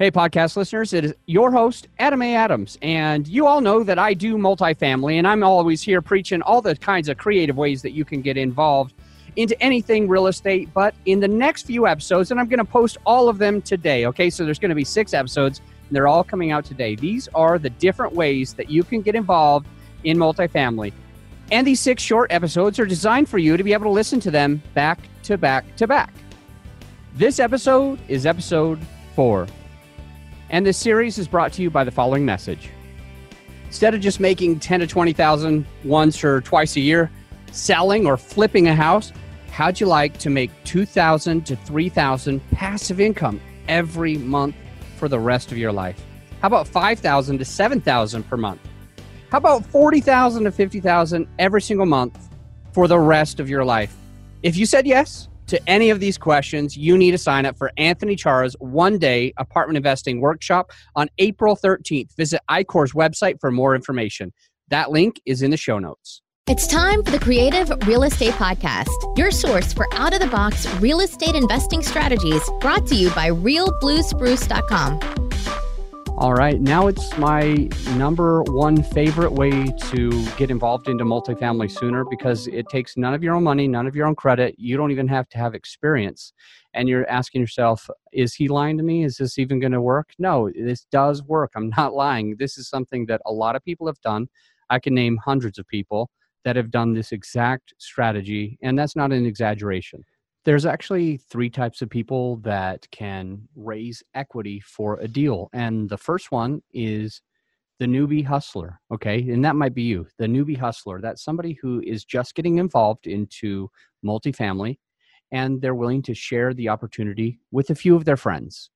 Hey, podcast listeners, it is your host, Adam A. Adams. And you all know that I do multifamily, and I'm always here preaching all the kinds of creative ways that you can get involved into anything real estate. But in the next few episodes, and I'm going to post all of them today, okay? So there's going to be six episodes, and they're all coming out today. These are the different ways that you can get involved in multifamily. And these six short episodes are designed for you to be able to listen to them back to back to back. This episode is episode four. And this series is brought to you by the following message. Instead of just making 10 to 20,000 once or twice a year selling or flipping a house, how'd you like to make 2,000 to 3,000 passive income every month for the rest of your life? How about 5,000 to 7,000 per month? How about 40,000 to 50,000 every single month for the rest of your life? If you said yes, to any of these questions, you need to sign up for Anthony Chara's one day apartment investing workshop on April 13th. Visit iCore's website for more information. That link is in the show notes. It's time for the Creative Real Estate Podcast, your source for out of the box real estate investing strategies brought to you by realbluespruce.com. All right, now it's my number one favorite way to get involved into multifamily sooner because it takes none of your own money, none of your own credit. You don't even have to have experience. And you're asking yourself, is he lying to me? Is this even going to work? No, this does work. I'm not lying. This is something that a lot of people have done. I can name hundreds of people that have done this exact strategy, and that's not an exaggeration. There's actually three types of people that can raise equity for a deal. And the first one is the newbie hustler. Okay. And that might be you, the newbie hustler. That's somebody who is just getting involved into multifamily and they're willing to share the opportunity with a few of their friends.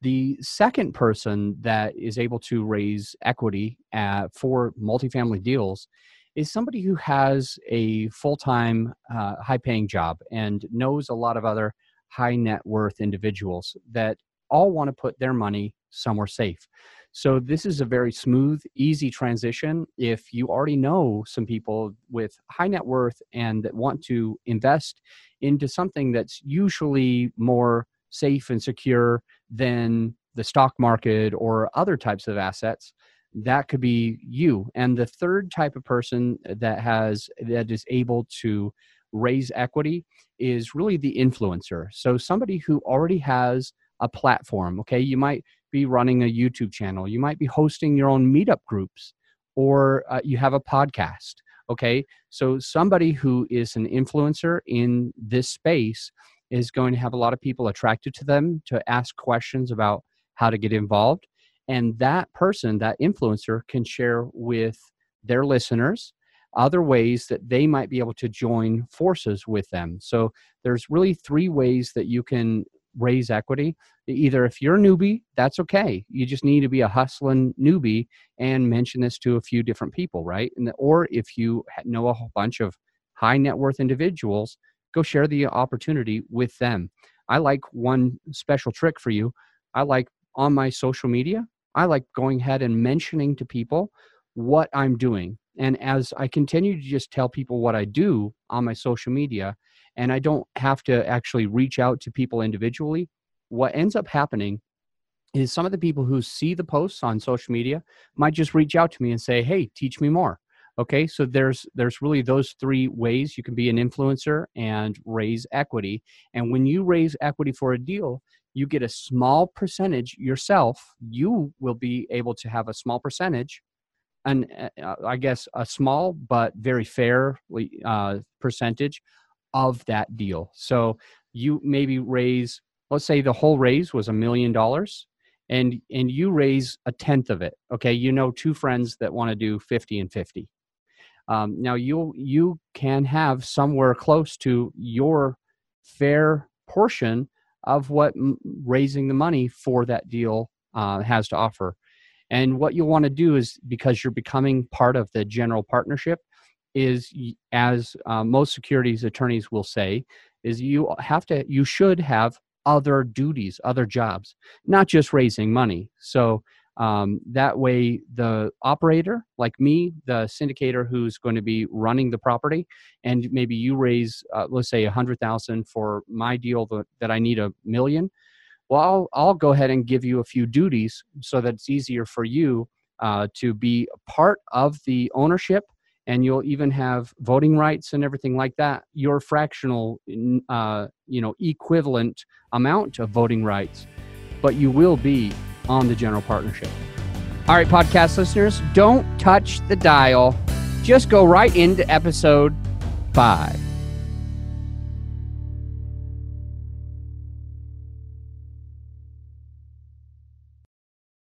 The second person that is able to raise equity at, for multifamily deals is somebody who has a full time, uh, high paying job and knows a lot of other high net worth individuals that all want to put their money somewhere safe. So, this is a very smooth, easy transition. If you already know some people with high net worth and that want to invest into something that's usually more safe and secure than the stock market or other types of assets, that could be you. And the third type of person that has that is able to raise equity is really the influencer. So somebody who already has a platform okay? You might be running a youtube channel you might be hosting your own meetup groups or uh, you have a podcast okay? So somebody who is an influencer in this space is going to have a lot of people attracted to them to ask questions about how to get involved and that person that influencer can share with their listeners other ways that they might be able to join forces with them. So there's really three ways that you can raise equity. Either if you're a newbie that's okay. You just need to be a hustling newbie and mention this to a few different people right? And the, or if you know a whole bunch of high net worth individuals go share the opportunity with them. I like one special trick for you. I like on my social media I like going ahead and mentioning to people what I'm doing. And as I continue to just tell people what I do on my social media, and I don't have to actually reach out to people individually, what ends up happening is some of the people who see the posts on social media might just reach out to me and say, "Hey, teach me more." Okay, so there's there's really those three ways you can be an influencer and raise equity. And when you raise equity for a deal, you get a small percentage yourself you will be able to have a small percentage and uh, uh, i guess a small but very fair uh, percentage of that deal so you maybe raise let's say the whole raise was a million dollars and and you raise a tenth of it okay you know two friends that want to do 50 and 50 um, now you you can have somewhere close to your fair portion of what m- raising the money for that deal uh, has to offer. And what you'll want to do is because you're becoming part of the general partnership, is as uh, most securities attorneys will say, is you have to, you should have other duties, other jobs, not just raising money. So um, that way, the operator, like me, the syndicator who's going to be running the property, and maybe you raise, uh, let's say, a hundred thousand for my deal that, that I need a million. well, I'll, I'll go ahead and give you a few duties so that it's easier for you uh, to be part of the ownership and you'll even have voting rights and everything like that your fractional uh, you know equivalent amount of voting rights but you will be on the general partnership. All right podcast listeners don't touch the dial. Just go right into episode five